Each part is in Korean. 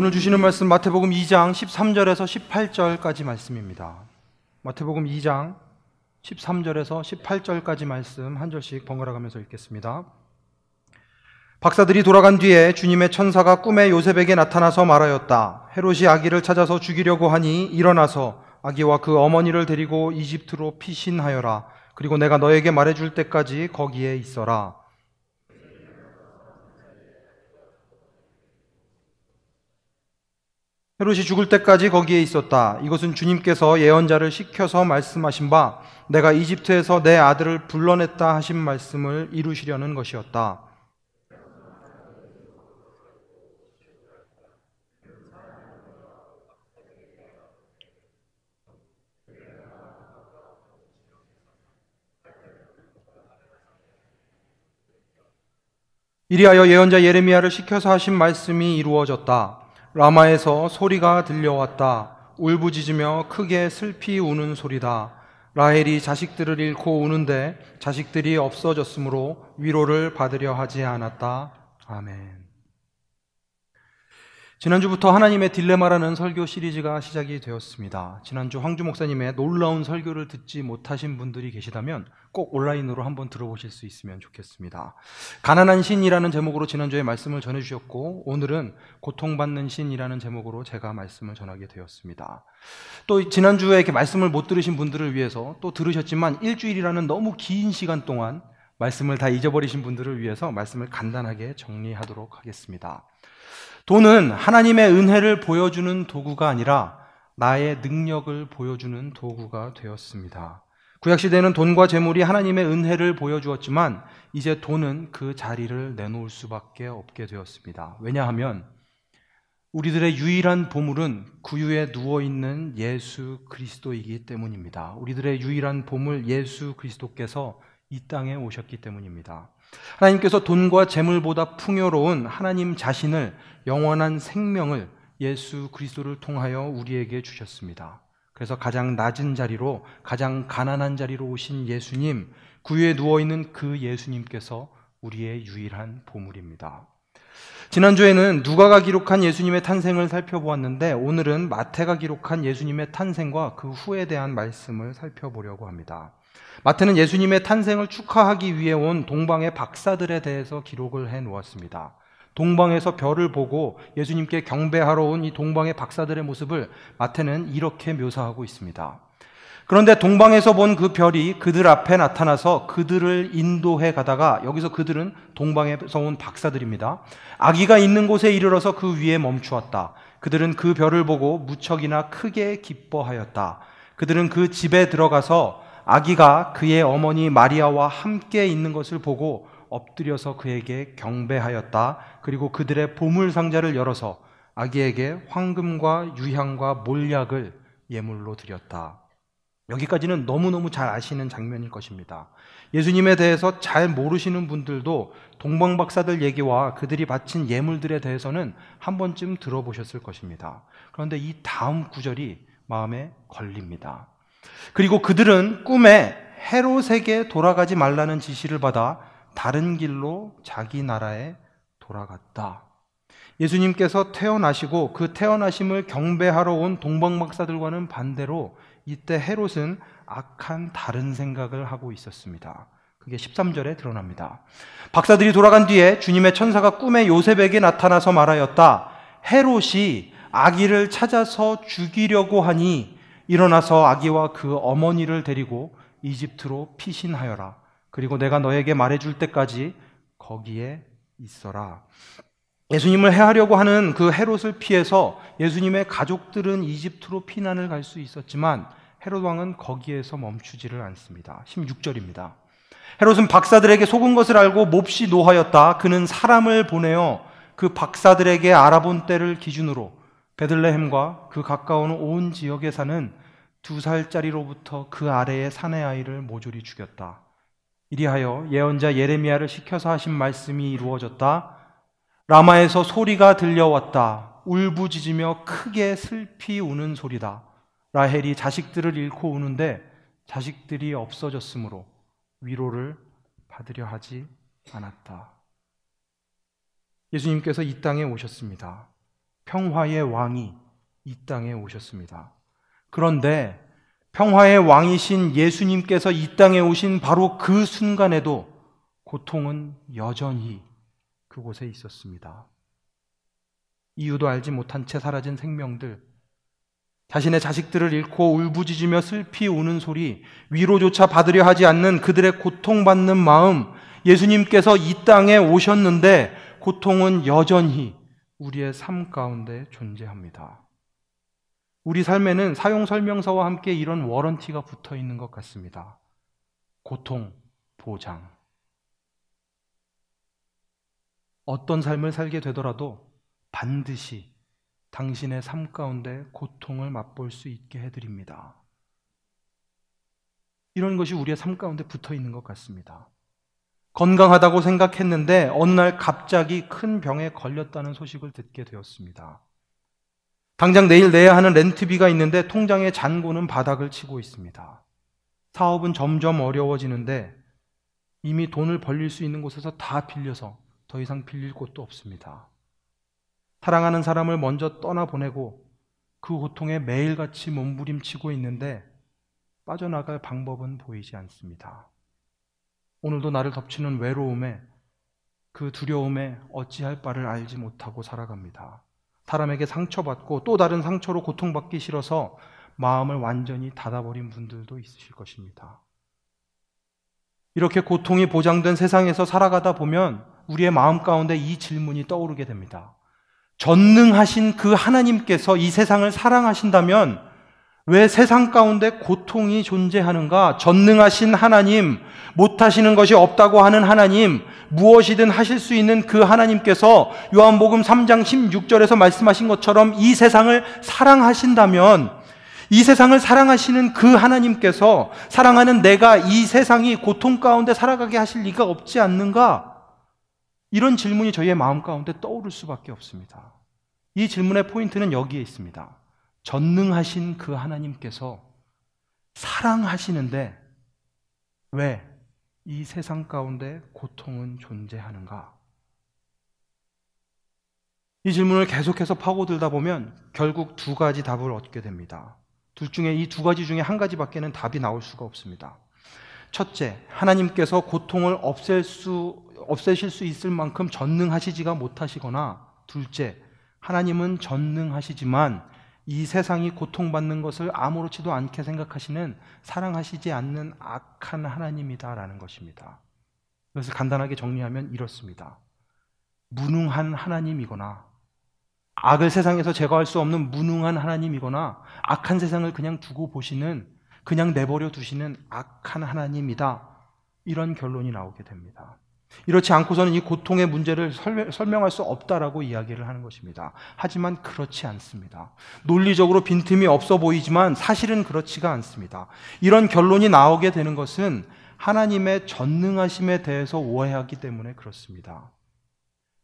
오늘 주시는 말씀 마태복음 2장 13절에서 18절까지 말씀입니다. 마태복음 2장 13절에서 18절까지 말씀 한 절씩 번갈아 가면서 읽겠습니다. 박사들이 돌아간 뒤에 주님의 천사가 꿈에 요셉에게 나타나서 말하였다. 헤롯이 아기를 찾아서 죽이려고 하니 일어나서 아기와 그 어머니를 데리고 이집트로 피신하여라. 그리고 내가 너에게 말해줄 때까지 거기에 있어라. 헤롯이 죽을 때까지 거기에 있었다. 이것은 주님께서 예언자를 시켜서 말씀하신 바 내가 이집트에서 내 아들을 불러냈다 하신 말씀을 이루시려는 것이었다. 이리하여 예언자 예레미야를 시켜서 하신 말씀이 이루어졌다. 라마에서 소리가 들려왔다. 울부짖으며 크게 슬피 우는 소리다. 라헬이 자식들을 잃고 우는데 자식들이 없어졌으므로 위로를 받으려 하지 않았다. 아멘. 지난주부터 하나님의 딜레마라는 설교 시리즈가 시작이 되었습니다. 지난주 황주 목사님의 놀라운 설교를 듣지 못하신 분들이 계시다면 꼭 온라인으로 한번 들어보실 수 있으면 좋겠습니다. 가난한 신이라는 제목으로 지난주에 말씀을 전해주셨고 오늘은 고통받는 신이라는 제목으로 제가 말씀을 전하게 되었습니다. 또 지난주에 이렇게 말씀을 못 들으신 분들을 위해서 또 들으셨지만 일주일이라는 너무 긴 시간 동안 말씀을 다 잊어버리신 분들을 위해서 말씀을 간단하게 정리하도록 하겠습니다. 돈은 하나님의 은혜를 보여주는 도구가 아니라 나의 능력을 보여주는 도구가 되었습니다. 구약시대는 돈과 재물이 하나님의 은혜를 보여주었지만 이제 돈은 그 자리를 내놓을 수밖에 없게 되었습니다. 왜냐하면 우리들의 유일한 보물은 구유에 누워있는 예수 그리스도이기 때문입니다. 우리들의 유일한 보물 예수 그리스도께서 이 땅에 오셨기 때문입니다. 하나님께서 돈과 재물보다 풍요로운 하나님 자신을 영원한 생명을 예수 그리스도를 통하여 우리에게 주셨습니다. 그래서 가장 낮은 자리로 가장 가난한 자리로 오신 예수님, 구유에 누워 있는 그 예수님께서 우리의 유일한 보물입니다. 지난주에는 누가가 기록한 예수님의 탄생을 살펴보았는데 오늘은 마태가 기록한 예수님의 탄생과 그 후에 대한 말씀을 살펴보려고 합니다. 마태는 예수님의 탄생을 축하하기 위해 온 동방의 박사들에 대해서 기록을 해 놓았습니다. 동방에서 별을 보고 예수님께 경배하러 온 이 동방의 박사들의 모습을 마태는 이렇게 묘사하고 있습니다. 그런데 동방에서 본 그 별이 그들 앞에 나타나서 그들을 인도해 가다가 여기서 그들은 동방에서 온 박사들입니다. 아기가 있는 곳에 이르러서 그 위에 멈추었다. 그들은 그 별을 보고 무척이나 크게 기뻐하였다. 그들은 그 집에 들어가서 아기가 그의 어머니 마리아와 함께 있는 것을 보고 엎드려서 그에게 경배하였다. 그리고 그들의 보물 상자를 열어서 아기에게 황금과 유향과 몰약을 예물로 드렸다. 여기까지는 너무너무 잘 아시는 장면일 것입니다. 예수님에 대해서 잘 모르시는 분들도 동방박사들 얘기와 그들이 바친 예물들에 대해서는 한 번쯤 들어보셨을 것입니다. 그런데 이 다음 구절이 마음에 걸립니다. 그리고 그들은 꿈에 헤롯에게 돌아가지 말라는 지시를 받아 다른 길로 자기 나라에 돌아갔다. 예수님께서 태어나시고 그 태어나심을 경배하러 온 동방박사들과는 반대로 이때 헤롯은 악한 다른 생각을 하고 있었습니다. 그게 13절에 드러납니다. 박사들이 돌아간 뒤에 주님의 천사가 꿈에 요셉에게 나타나서 말하였다. 헤롯이 아기를 찾아서 죽이려고 하니 일어나서 아기와 그 어머니를 데리고 이집트로 피신하여라. 그리고 내가 너에게 말해줄 때까지 거기에 있어라. 예수님을 해하려고 하는 그 헤롯을 피해서 예수님의 가족들은 이집트로 피난을 갈 수 있었지만 헤롯 왕은 거기에서 멈추지를 않습니다. 16절입니다. 헤롯은 박사들에게 속은 것을 알고 몹시 노하였다. 그는 사람을 보내어 그 박사들에게 알아본 때를 기준으로 베들레헴과 그 가까운 온 지역에 사는 두 살짜리로부터 그 아래의 사내 아이를 모조리 죽였다. 이리하여 예언자 예레미야를 시켜서 하신 말씀이 이루어졌다. 라마에서 소리가 들려왔다. 울부짖으며 크게 슬피 우는 소리다. 라헬이 자식들을 잃고 우는데 자식들이 없어졌으므로 위로를 받으려 하지 않았다. 예수님께서 이 땅에 오셨습니다. 평화의 왕이 이 땅에 오셨습니다. 그런데 평화의 왕이신 예수님께서 이 땅에 오신 바로 그 순간에도 고통은 여전히 그곳에 있었습니다. 이유도 알지 못한 채 사라진 생명들, 자신의 자식들을 잃고 울부짖으며 슬피 우는 소리, 위로조차 받으려 하지 않는 그들의 고통받는 마음, 예수님께서 이 땅에 오셨는데 고통은 여전히 우리의 삶 가운데 존재합니다. 우리 삶에는 사용 설명서와 함께 이런 워런티가 붙어 있는 것 같습니다. 고통, 보장. 어떤 삶을 살게 되더라도 반드시 당신의 삶 가운데 고통을 맛볼 수 있게 해드립니다. 이런 것이 우리의 삶 가운데 붙어 있는 것 같습니다. 건강하다고 생각했는데 어느 날 갑자기 큰 병에 걸렸다는 소식을 듣게 되었습니다. 당장 내일 내야 하는 렌트비가 있는데 통장의 잔고는 바닥을 치고 있습니다. 사업은 점점 어려워지는데 이미 돈을 벌릴 수 있는 곳에서 다 빌려서 더 이상 빌릴 곳도 없습니다. 사랑하는 사람을 먼저 떠나보내고 그 고통에 매일같이 몸부림치고 있는데 빠져나갈 방법은 보이지 않습니다. 오늘도 나를 덮치는 외로움에 그 두려움에 어찌할 바를 알지 못하고 살아갑니다. 사람에게 상처받고 또 다른 상처로 고통받기 싫어서 마음을 완전히 닫아버린 분들도 있으실 것입니다. 이렇게 고통이 보장된 세상에서 살아가다 보면 우리의 마음 가운데 이 질문이 떠오르게 됩니다. 전능하신 그 하나님께서 이 세상을 사랑하신다면 왜 세상 가운데 고통이 존재하는가? 전능하신 하나님, 못하시는 것이 없다고 하는 하나님, 무엇이든 하실 수 있는 그 하나님께서 요한복음 3장 16절에서 말씀하신 것처럼 이 세상을 사랑하신다면 이 세상을 사랑하시는 그 하나님께서 사랑하는 내가 이 세상이 고통 가운데 살아가게 하실 리가 없지 않는가? 이런 질문이 저희의 마음 가운데 떠오를 수밖에 없습니다. 이 질문의 포인트는 여기에 있습니다. 전능하신 그 하나님께서 사랑하시는데 왜 이 세상 가운데 고통은 존재하는가? 이 질문을 계속해서 파고들다 보면 결국 두 가지 답을 얻게 됩니다. 둘 중에 이 두 가지 중에 한 가지밖에는 답이 나올 수가 없습니다. 첫째, 하나님께서 고통을 없앨 수 없애실 수 있을 만큼 전능하시지가 못하시거나 둘째, 하나님은 전능하시지만 이 세상이 고통받는 것을 아무렇지도 않게 생각하시는 사랑하시지 않는 악한 하나님이다라는 것입니다. 그것을 간단하게 정리하면 이렇습니다. 무능한 하나님이거나 악을 세상에서 제거할 수 없는 무능한 하나님이거나 악한 세상을 그냥 두고 보시는 그냥 내버려 두시는 악한 하나님이다. 이런 결론이 나오게 됩니다. 이렇지 않고서는 이 고통의 문제를 설명할 수 없다라고 이야기를 하는 것입니다. 하지만 그렇지 않습니다. 논리적으로 빈틈이 없어 보이지만 사실은 그렇지가 않습니다. 이런 결론이 나오게 되는 것은 하나님의 전능하심에 대해서 오해하기 때문에 그렇습니다.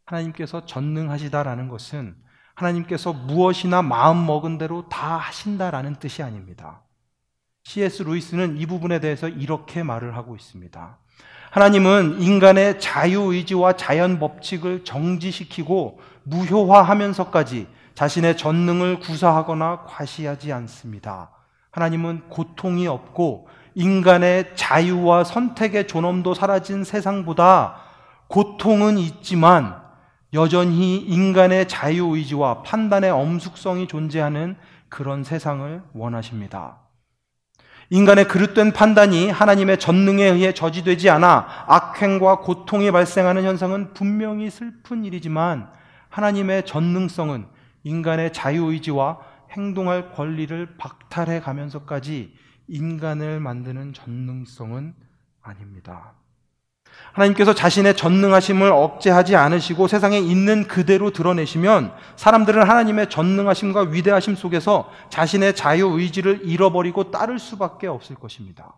하나님께서 전능하시다라는 것은 하나님께서 무엇이나 마음 먹은 대로 다 하신다라는 뜻이 아닙니다. C.S. 루이스는 이 부분에 대해서 이렇게 말을 하고 있습니다. 하나님은 인간의 자유의지와 자연 법칙을 정지시키고 무효화하면서까지 자신의 전능을 구사하거나 과시하지 않습니다. 하나님은 고통이 없고 인간의 자유와 선택의 존엄도 사라진 세상보다 고통은 있지만 여전히 인간의 자유의지와 판단의 엄숙성이 존재하는 그런 세상을 원하십니다. 인간의 그릇된 판단이 하나님의 전능에 의해 저지되지 않아 악행과 고통이 발생하는 현상은 분명히 슬픈 일이지만 하나님의 전능성은 인간의 자유의지와 행동할 권리를 박탈해 가면서까지 인간을 만드는 전능성은 아닙니다. 하나님께서 자신의 전능하심을 억제하지 않으시고 세상에 있는 그대로 드러내시면 사람들은 하나님의 전능하심과 위대하심 속에서 자신의 자유 의지를 잃어버리고 따를 수밖에 없을 것입니다.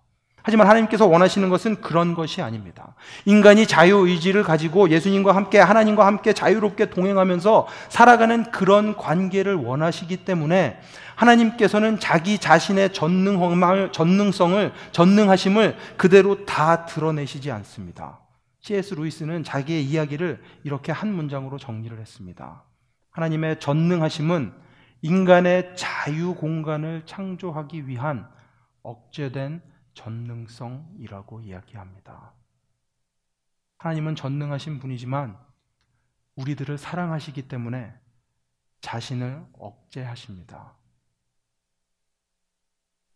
하지만 하나님께서 원하시는 것은 그런 것이 아닙니다. 인간이 자유 의지를 가지고 예수님과 함께 하나님과 함께 자유롭게 동행하면서 살아가는 그런 관계를 원하시기 때문에 하나님께서는 자기 자신의 전능성을, 전능성을, 전능하심을 그대로 다 드러내시지 않습니다. C.S. 루이스는 자기의 이야기를 이렇게 한 문장으로 정리를 했습니다. 하나님의 전능하심은 인간의 자유 공간을 창조하기 위한 억제된 전능성이라고 이야기합니다. 하나님은 전능하신 분이지만 우리들을 사랑하시기 때문에 자신을 억제하십니다.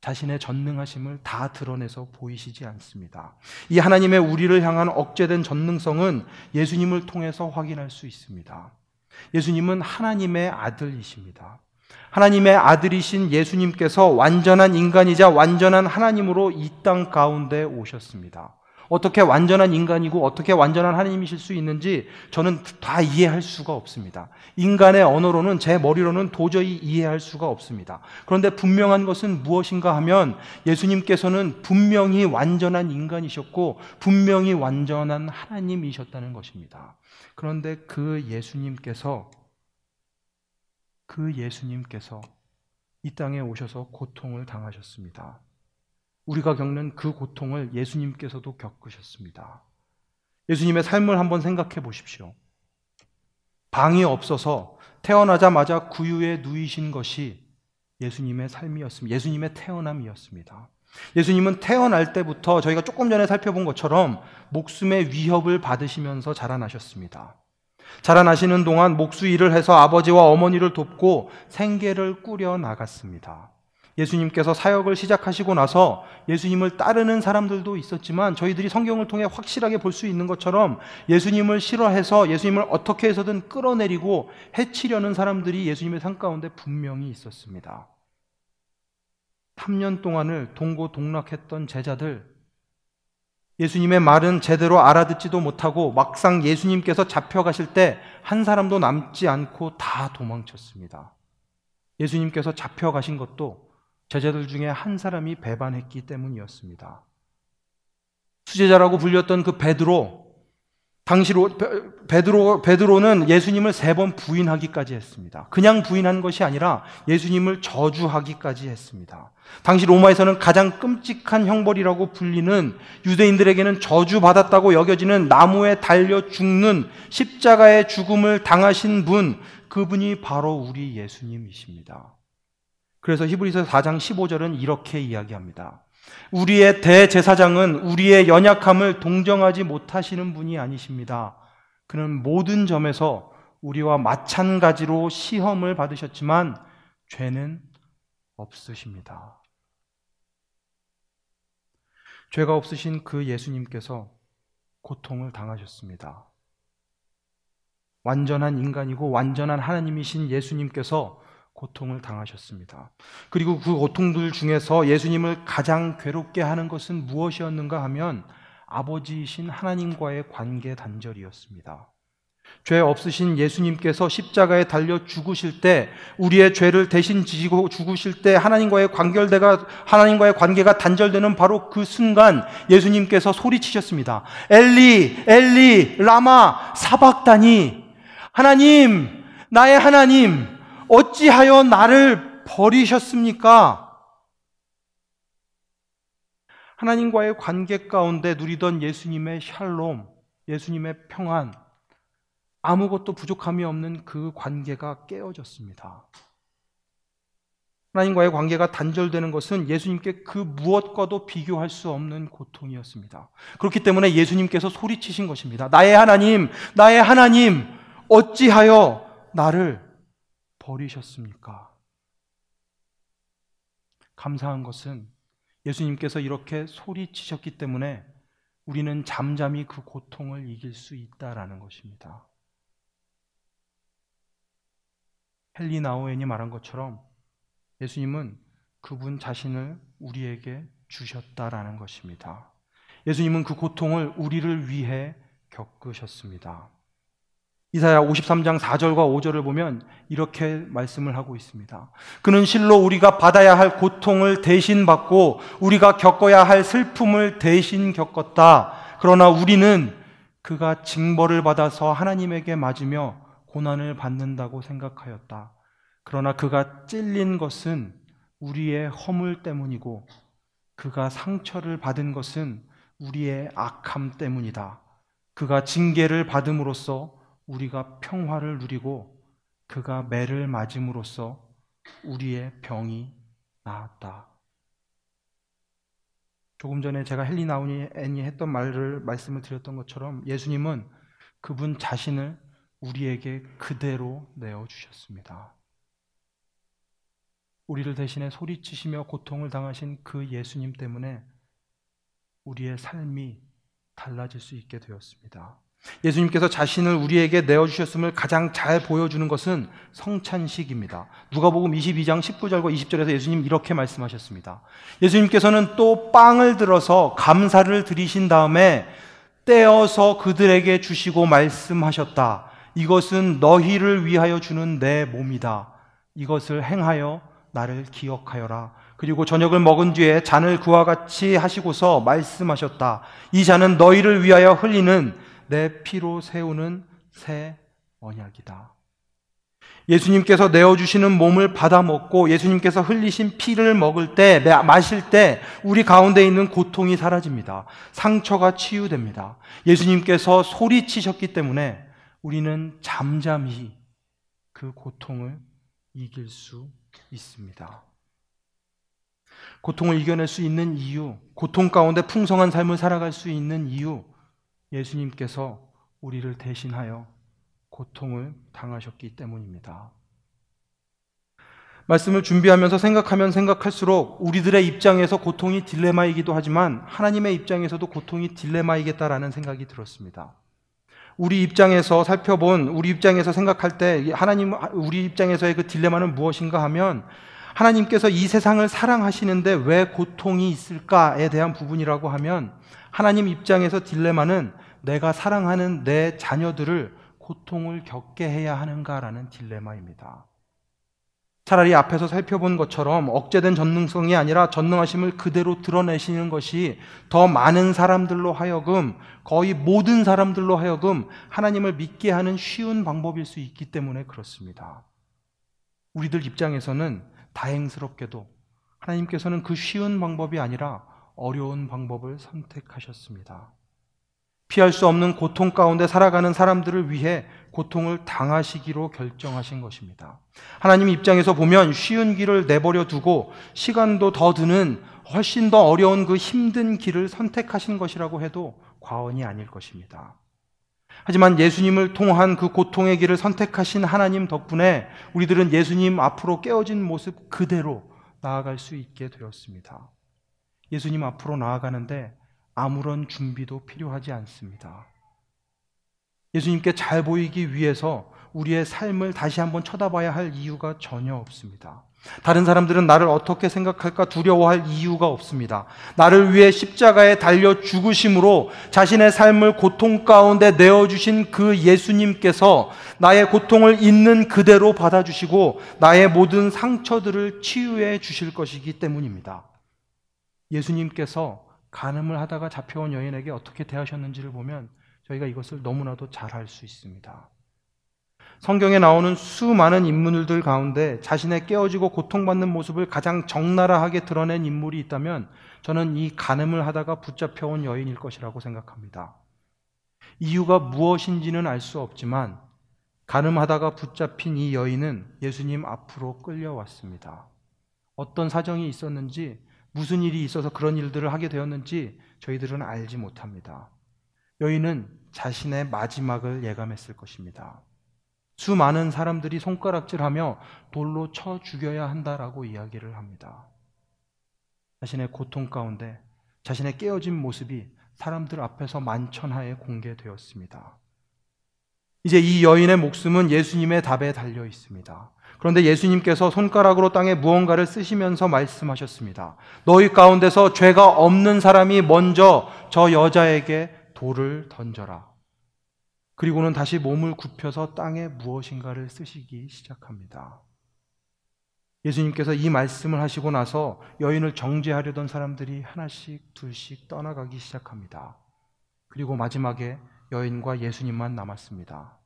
자신의 전능하심을 다 드러내서 보이시지 않습니다. 이 하나님의 우리를 향한 억제된 전능성은 예수님을 통해서 확인할 수 있습니다. 예수님은 하나님의 아들이십니다. 하나님의 아들이신 예수님께서 완전한 인간이자 완전한 하나님으로 이 땅 가운데 오셨습니다. 어떻게 완전한 인간이고 어떻게 완전한 하나님이실 수 있는지 저는 다 이해할 수가 없습니다. 인간의 언어로는 제 머리로는 도저히 이해할 수가 없습니다. 그런데 분명한 것은 무엇인가 하면 예수님께서는 분명히 완전한 인간이셨고 분명히 완전한 하나님이셨다는 것입니다. 그런데 그 예수님께서 그 예수님께서 이 땅에 오셔서 고통을 당하셨습니다. 우리가 겪는 그 고통을 예수님께서도 겪으셨습니다. 예수님의 삶을 한번 생각해 보십시오. 방이 없어서 태어나자마자 구유에 누이신 것이 예수님의 삶이었습니다. 예수님의 태어남이었습니다. 예수님은 태어날 때부터 저희가 조금 전에 살펴본 것처럼 목숨의 위협을 받으시면서 자라나셨습니다. 자라나시는 동안 목수 일을 해서 아버지와 어머니를 돕고 생계를 꾸려 나갔습니다. 예수님께서 사역을 시작하시고 나서 예수님을 따르는 사람들도 있었지만 저희들이 성경을 통해 확실하게 볼 수 있는 것처럼 예수님을 싫어해서 예수님을 어떻게 해서든 끌어내리고 해치려는 사람들이 예수님의 삶 가운데 분명히 있었습니다. 3년 동안을 동고동락했던 제자들, 예수님의 말은 제대로 알아듣지도 못하고 막상 예수님께서 잡혀가실 때 한 사람도 남지 않고 다 도망쳤습니다. 예수님께서 잡혀가신 것도 제자들 중에 한 사람이 배반했기 때문이었습니다. 수제자라고 불렸던 그 베드로, 당시로 베드로 베드로는 예수님을 세 번 부인하기까지 했습니다. 그냥 부인한 것이 아니라 예수님을 저주하기까지 했습니다. 당시 로마에서는 가장 끔찍한 형벌이라고 불리는 유대인들에게는 저주받았다고 여겨지는 나무에 달려 죽는 십자가의 죽음을 당하신 분, 그분이 바로 우리 예수님이십니다. 그래서 히브리서 4장 15절은 이렇게 이야기합니다. 우리의 대제사장은 우리의 연약함을 동정하지 못하시는 분이 아니십니다. 그는 모든 점에서 우리와 마찬가지로 시험을 받으셨지만 죄는 없으십니다. 죄가 없으신 그 예수님께서 고통을 당하셨습니다. 완전한 인간이고 완전한 하나님이신 예수님께서 고통을 당하셨습니다. 그리고 그 고통들 중에서 예수님을 가장 괴롭게 하는 것은 무엇이었는가 하면 아버지이신 하나님과의 관계 단절이었습니다. 죄 없으신 예수님께서 십자가에 달려 죽으실 때 우리의 죄를 대신 지고 죽으실 때 하나님과의 관결대가 하나님과의 관계가 단절되는 바로 그 순간 예수님께서 소리치셨습니다. 엘리 엘리 라마 사박다니 하나님 나의 하나님 어찌하여 나를 버리셨습니까? 하나님과의 관계 가운데 누리던 예수님의 샬롬, 예수님의 평안, 아무것도 부족함이 없는 그 관계가 깨어졌습니다. 하나님과의 관계가 단절되는 것은 예수님께 그 무엇과도 비교할 수 없는 고통이었습니다. 그렇기 때문에 예수님께서 소리치신 것입니다. 나의 하나님, 나의 하나님, 어찌하여 나를 버리셨습니까? 감사한 것은 예수님께서 이렇게 소리치셨기 때문에 우리는 잠잠히 그 고통을 이길 수 있다라는 것입니다. 헨리 나우엔이 말한 것처럼 예수님은 그분 자신을 우리에게 주셨다라는 것입니다. 예수님은 그 고통을 우리를 위해 겪으셨습니다. 이사야 53장 4절과 5절을 보면 이렇게 말씀을 하고 있습니다. 그는 실로 우리가 받아야 할 고통을 대신 받고 우리가 겪어야 할 슬픔을 대신 겪었다. 그러나 우리는 그가 징벌을 받아서 하나님에게 맞으며 고난을 받는다고 생각하였다. 그러나 그가 찔린 것은 우리의 허물 때문이고 그가 상처를 받은 것은 우리의 악함 때문이다. 그가 징계를 받음으로써 우리가 평화를 누리고 그가 매를 맞음으로써 우리의 병이 나았다. 조금 전에 제가 헬리 나우니 애니 했던 말을 말씀을 드렸던 것처럼 예수님은 그분 자신을 우리에게 그대로 내어 주셨습니다. 우리를 대신해 소리치시며 고통을 당하신 그 예수님 때문에 우리의 삶이 달라질 수 있게 되었습니다. 예수님께서 자신을 우리에게 내어주셨음을 가장 잘 보여주는 것은 성찬식입니다. 누가복음 22장 19절과 20절에서 예수님 이렇게 말씀하셨습니다. 예수님께서는 또 빵을 들어서 감사를 드리신 다음에 떼어서 그들에게 주시고 말씀하셨다. 이것은 너희를 위하여 주는 내 몸이다. 이것을 행하여 나를 기억하여라. 그리고 저녁을 먹은 뒤에 잔을 그와 같이 하시고서 말씀하셨다. 이 잔은 너희를 위하여 흘리는 내 피로 세우는 새 언약이다. 예수님께서 내어주시는 몸을 받아 먹고 예수님께서 흘리신 피를 먹을 때, 마실 때 우리 가운데 있는 고통이 사라집니다. 상처가 치유됩니다. 예수님께서 소리치셨기 때문에 우리는 잠잠히 그 고통을 이길 수 있습니다. 고통을 이겨낼 수 있는 이유, 고통 가운데 풍성한 삶을 살아갈 수 있는 이유, 예수님께서 우리를 대신하여 고통을 당하셨기 때문입니다. 말씀을 준비하면서 생각하면 생각할수록 우리들의 입장에서 고통이 딜레마이기도 하지만 하나님의 입장에서도 고통이 딜레마이겠다라는 생각이 들었습니다. 우리 입장에서 살펴본 우리 입장에서 생각할 때 하나님 우리 입장에서의 그 딜레마는 무엇인가 하면 하나님께서 이 세상을 사랑하시는데 왜 고통이 있을까에 대한 부분이라고 하면 하나님 입장에서 딜레마는 내가 사랑하는 내 자녀들을 고통을 겪게 해야 하는가라는 딜레마입니다. 차라리 앞에서 살펴본 것처럼 억제된 전능성이 아니라 전능하심을 그대로 드러내시는 것이 더 많은 사람들로 하여금 거의 모든 사람들로 하여금 하나님을 믿게 하는 쉬운 방법일 수 있기 때문에 그렇습니다. 우리들 입장에서는 다행스럽게도 하나님께서는 그 쉬운 방법이 아니라 어려운 방법을 선택하셨습니다. 피할 수 없는 고통 가운데 살아가는 사람들을 위해 고통을 당하시기로 결정하신 것입니다. 하나님 입장에서 보면 쉬운 길을 내버려 두고 시간도 더 드는 훨씬 더 어려운 그 힘든 길을 선택하신 것이라고 해도 과언이 아닐 것입니다. 하지만 예수님을 통한 그 고통의 길을 선택하신 하나님 덕분에 우리들은 예수님 앞으로 깨어진 모습 그대로 나아갈 수 있게 되었습니다. 예수님 앞으로 나아가는데 아무런 준비도 필요하지 않습니다. 예수님께 잘 보이기 위해서 우리의 삶을 다시 한번 쳐다봐야 할 이유가 전혀 없습니다. 다른 사람들은 나를 어떻게 생각할까 두려워할 이유가 없습니다. 나를 위해 십자가에 달려 죽으심으로 자신의 삶을 고통 가운데 내어주신 그 예수님께서 나의 고통을 있는 그대로 받아주시고 나의 모든 상처들을 치유해 주실 것이기 때문입니다. 예수님께서 간음을 하다가 잡혀온 여인에게 어떻게 대하셨는지를 보면 저희가 이것을 너무나도 잘 알 수 있습니다. 성경에 나오는 수많은 인물들 가운데 자신의 깨어지고 고통받는 모습을 가장 적나라하게 드러낸 인물이 있다면 저는 이 간음을 하다가 붙잡혀온 여인일 것이라고 생각합니다. 이유가 무엇인지는 알 수 없지만 간음하다가 붙잡힌 이 여인은 예수님 앞으로 끌려왔습니다. 어떤 사정이 있었는지 무슨 일이 있어서 그런 일들을 하게 되었는지 저희들은 알지 못합니다. 여인은 자신의 마지막을 예감했을 것입니다. 수많은 사람들이 손가락질하며 돌로 쳐 죽여야 한다라고 이야기를 합니다. 자신의 고통 가운데 자신의 깨어진 모습이 사람들 앞에서 만천하에 공개되었습니다. 이제 이 여인의 목숨은 예수님의 답에 달려 있습니다. 그런데 예수님께서 손가락으로 땅에 무언가를 쓰시면서 말씀하셨습니다. 너희 가운데서 죄가 없는 사람이 먼저 저 여자에게 돌을 던져라. 그리고는 다시 몸을 굽혀서 땅에 무엇인가를 쓰시기 시작합니다. 예수님께서 이 말씀을 하시고 나서 여인을 정죄하려던 사람들이 하나씩 둘씩 떠나가기 시작합니다. 그리고 마지막에 여인과 예수님만 남았습니다.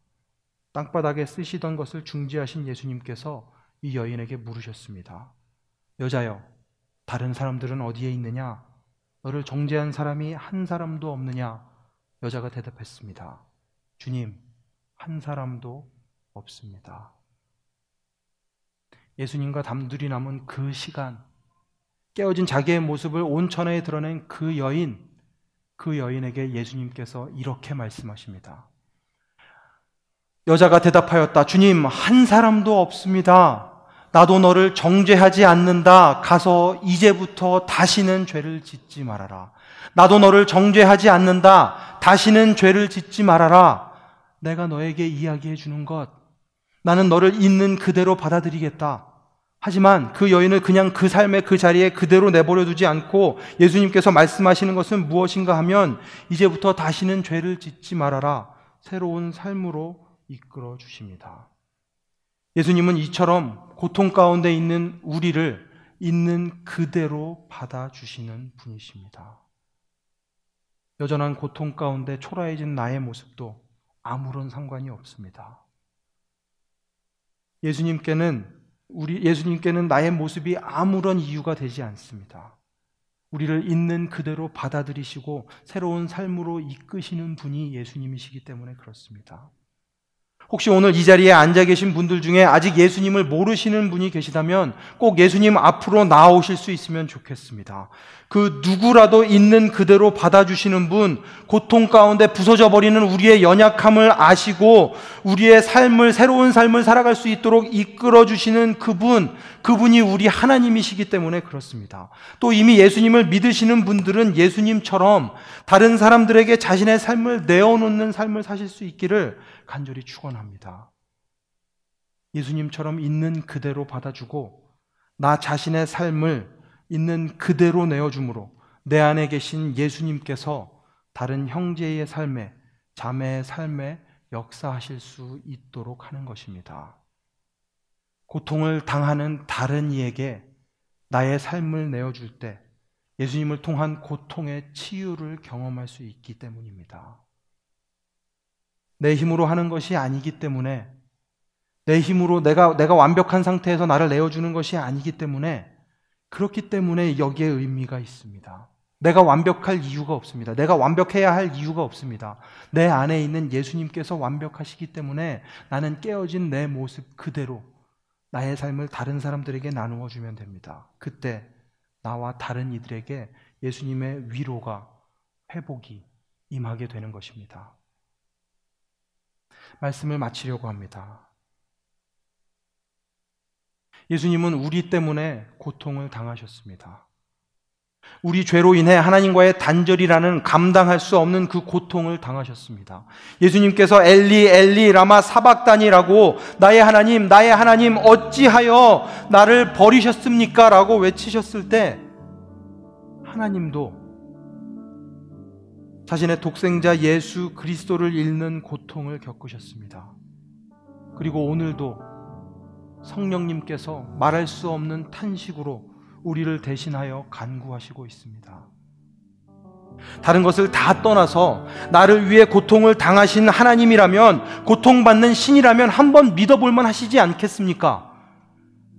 땅바닥에 쓰시던 것을 중지하신 예수님께서 이 여인에게 물으셨습니다. 여자여, 다른 사람들은 어디에 있느냐? 너를 정죄한 사람이 한 사람도 없느냐? 여자가 대답했습니다. 주님, 한 사람도 없습니다. 예수님과 단둘이 남은 그 시간, 깨어진 자기의 모습을 온천하에 드러낸 그 여인, 그 여인에게 예수님께서 이렇게 말씀하십니다. 여자가 대답하였다. 주님, 한 사람도 없습니다. 나도 너를 정죄하지 않는다. 가서 이제부터 다시는 죄를 짓지 말아라. 나도 너를 정죄하지 않는다. 다시는 죄를 짓지 말아라. 내가 너에게 이야기해 주는 것. 나는 너를 있는 그대로 받아들이겠다. 하지만 그 여인을 그냥 그 삶의 그 자리에 그대로 내버려 두지 않고 예수님께서 말씀하시는 것은 무엇인가 하면 이제부터 다시는 죄를 짓지 말아라. 새로운 삶으로 이끌어 주십니다. 예수님은 이처럼 고통 가운데 있는 우리를 있는 그대로 받아주시는 분이십니다. 여전한 고통 가운데 초라해진 나의 모습도 아무런 상관이 없습니다. 예수님께는 우리 예수님께는 나의 모습이 아무런 이유가 되지 않습니다. 우리를 있는 그대로 받아들이시고 새로운 삶으로 이끄시는 분이 예수님이시기 때문에 그렇습니다. 혹시 오늘 이 자리에 앉아 계신 분들 중에 아직 예수님을 모르시는 분이 계시다면 꼭 예수님 앞으로 나오실 수 있으면 좋겠습니다. 그 누구라도 있는 그대로 받아주시는 분, 고통 가운데 부서져 버리는 우리의 연약함을 아시고 우리의 삶을, 새로운 삶을 살아갈 수 있도록 이끌어 주시는 그분, 그분이 우리 하나님이시기 때문에 그렇습니다. 또 이미 예수님을 믿으시는 분들은 예수님처럼 다른 사람들에게 자신의 삶을 내어놓는 삶을 사실 수 있기를 간절히 축원합니다. 예수님처럼 있는 그대로 받아주고 나 자신의 삶을 있는 그대로 내어줌으로 내 안에 계신 예수님께서 다른 형제의 삶에, 자매의 삶에 역사하실 수 있도록 하는 것입니다. 고통을 당하는 다른 이에게 나의 삶을 내어줄 때 예수님을 통한 고통의 치유를 경험할 수 있기 때문입니다. 내 힘으로 하는 것이 아니기 때문에 내 힘으로 내가 내가 완벽한 상태에서 나를 내어 주는 것이 아니기 때문에 그렇기 때문에 여기에 의미가 있습니다. 내가 완벽할 이유가 없습니다. 내가 완벽해야 할 이유가 없습니다. 내 안에 있는 예수님께서 완벽하시기 때문에 나는 깨어진 내 모습 그대로 나의 삶을 다른 사람들에게 나누어 주면 됩니다. 그때 나와 다른 이들에게 예수님의 위로가 회복이 임하게 되는 것입니다. 말씀을 마치려고 합니다. 예수님은 우리 때문에 고통을 당하셨습니다. 우리 죄로 인해 하나님과의 단절이라는 감당할 수 없는 그 고통을 당하셨습니다. 예수님께서 엘리 엘리 라마 사박단이라고 나의 하나님 나의 하나님 어찌하여 나를 버리셨습니까? 라고 외치셨을 때 하나님도 자신의 독생자 예수 그리스도를 잃는 고통을 겪으셨습니다. 그리고 오늘도 성령님께서 말할 수 없는 탄식으로 우리를 대신하여 간구하시고 있습니다. 다른 것을 다 떠나서 나를 위해 고통을 당하신 하나님이라면 고통받는 신이라면 한번 믿어볼만 하시지 않겠습니까?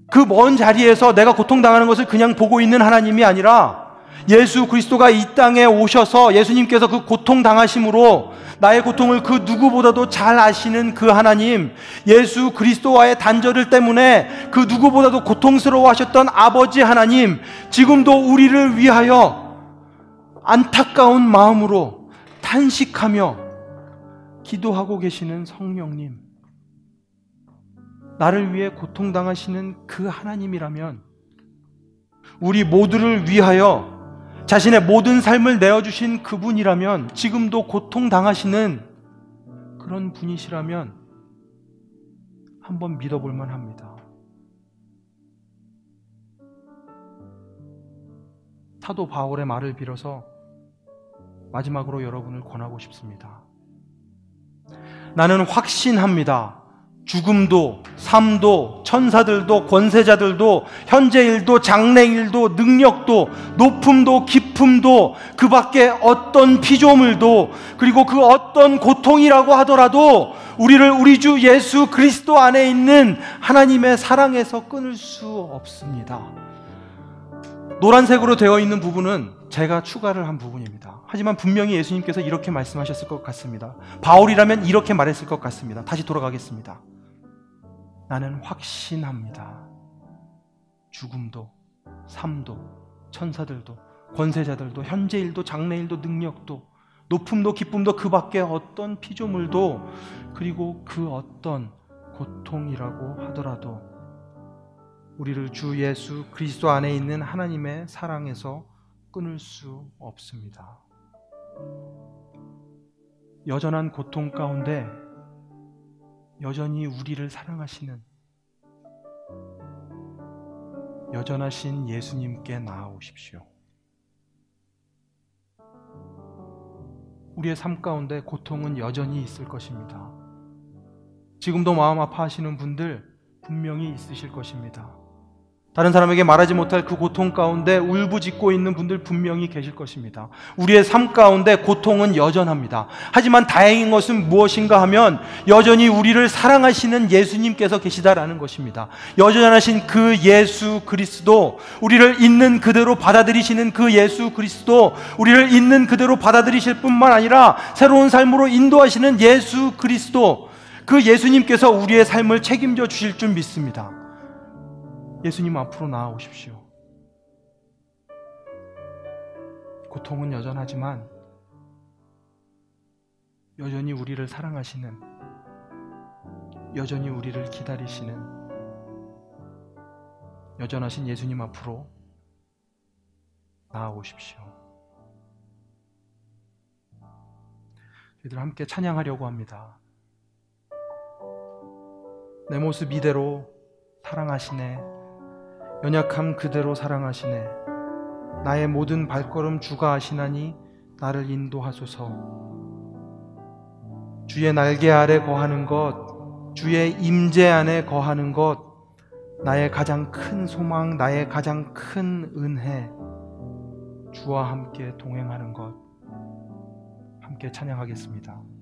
그 먼 자리에서 내가 고통당하는 것을 그냥 보고 있는 하나님이 아니라 예수 그리스도가 이 땅에 오셔서 예수님께서 그 고통 당하심으로 나의 고통을 그 누구보다도 잘 아시는 그 하나님, 예수 그리스도와의 단절을 때문에 그 누구보다도 고통스러워 하셨던 아버지 하나님, 지금도 우리를 위하여 안타까운 마음으로 탄식하며 기도하고 계시는 성령님, 나를 위해 고통당하시는 그 하나님이라면 우리 모두를 위하여 자신의 모든 삶을 내어주신 그분이라면 지금도 고통당하시는 그런 분이시라면 한번 믿어볼 만 합니다. 사도 바울의 말을 빌어서 마지막으로 여러분을 권하고 싶습니다. 나는 확신합니다. 죽음도, 삶도, 천사들도, 권세자들도, 현재 일도, 장래 일도, 능력도, 높음도, 깊음도, 그 밖에 어떤 피조물도, 그리고 그 어떤 고통이라고 하더라도, 우리를 우리 주 예수 그리스도 안에 있는 하나님의 사랑에서 끊을 수 없습니다. 노란색으로 되어 있는 부분은 제가 추가를 한 부분입니다. 하지만 분명히 예수님께서 이렇게 말씀하셨을 것 같습니다. 바울이라면 이렇게 말했을 것 같습니다. 다시 돌아가겠습니다. 나는 확신합니다. 죽음도 삶도 천사들도 권세자들도 현재일도 장래일도 능력도 높음도 기쁨도 그 밖에 어떤 피조물도 그리고 그 어떤 고통이라고 하더라도 우리를 주 예수 그리스도 안에 있는 하나님의 사랑에서 끊을 수 없습니다. 여전한 고통 가운데 여전히 우리를 사랑하시는 여전하신 예수님께 나아오십시오. 우리의 삶 가운데 고통은 여전히 있을 것입니다. 지금도 마음 아파하시는 분들 분명히 있으실 것입니다. 다른 사람에게 말하지 못할 그 고통 가운데 울부짖고 있는 분들 분명히 계실 것입니다. 우리의 삶 가운데 고통은 여전합니다. 하지만 다행인 것은 무엇인가 하면 여전히 우리를 사랑하시는 예수님께서 계시다라는 것입니다. 여전하신 그 예수 그리스도, 우리를 있는 그대로 받아들이시는 그 예수 그리스도, 우리를 있는 그대로 받아들이실 뿐만 아니라 새로운 삶으로 인도하시는 예수 그리스도, 그 예수님께서 우리의 삶을 책임져 주실 줄 믿습니다. 예수님 앞으로 나아오십시오. 고통은 여전하지만 여전히 우리를 사랑하시는 여전히 우리를 기다리시는 여전하신 예수님 앞으로 나아오십시오. 저희들 함께 찬양하려고 합니다. 내 모습 이대로 사랑하시네. 연약함 그대로 사랑하시네. 나의 모든 발걸음 주가 아시나니 나를 인도하소서. 주의 날개 아래 거하는 것, 주의 임재 안에 거하는 것, 나의 가장 큰 소망, 나의 가장 큰 은혜, 주와 함께 동행하는 것, 함께 찬양하겠습니다.